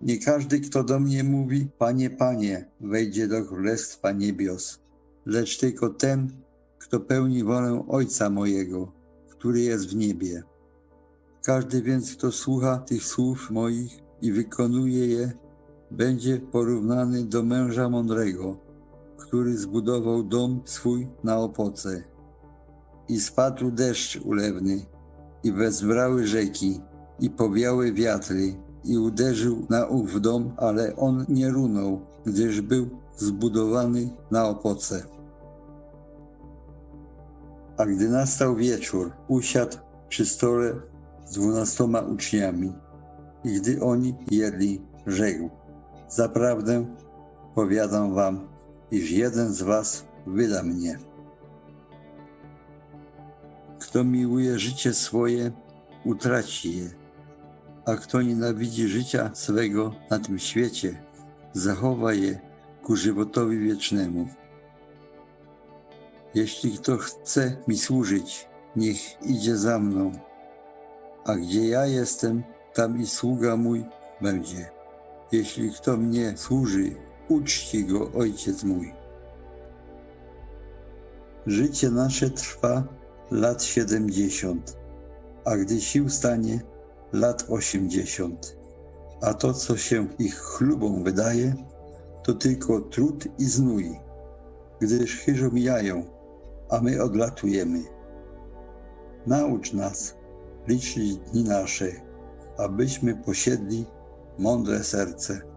Nie każdy, kto do mnie mówi, Panie, Panie, wejdzie do Królestwa Niebios, lecz tylko ten, kto pełni wolę Ojca mojego, który jest w niebie. Każdy więc, kto słucha tych słów moich i wykonuje je, będzie porównany do męża mądrego, który zbudował dom swój na opoce. I spadł deszcz ulewny, i wezbrały rzeki, i powiały wiatry, i uderzył na ów dom, ale on nie runął, gdyż był zbudowany na opoce. A gdy nastał wieczór, usiadł przy stole z dwunastoma uczniami. I gdy oni jedli, rzekł: Zaprawdę powiadam wam, iż jeden z was wyda mnie. Kto miłuje życie swoje, utraci je, a kto nienawidzi życia swego na tym świecie, zachowa je ku żywotowi wiecznemu. Jeśli kto chce mi służyć, niech idzie za mną, a gdzie ja jestem, tam i sługa mój będzie. Jeśli kto mnie służy, uczci go ojciec mój. Życie nasze trwa lat siedemdziesiąt, a gdy sił stanie, lat osiemdziesiąt. A to, co się ich chlubą wydaje, to tylko trud i znój, gdyż chyżo mijają, a my odlatujemy. Naucz nas liczyć dni nasze, abyśmy posiedli mądre serce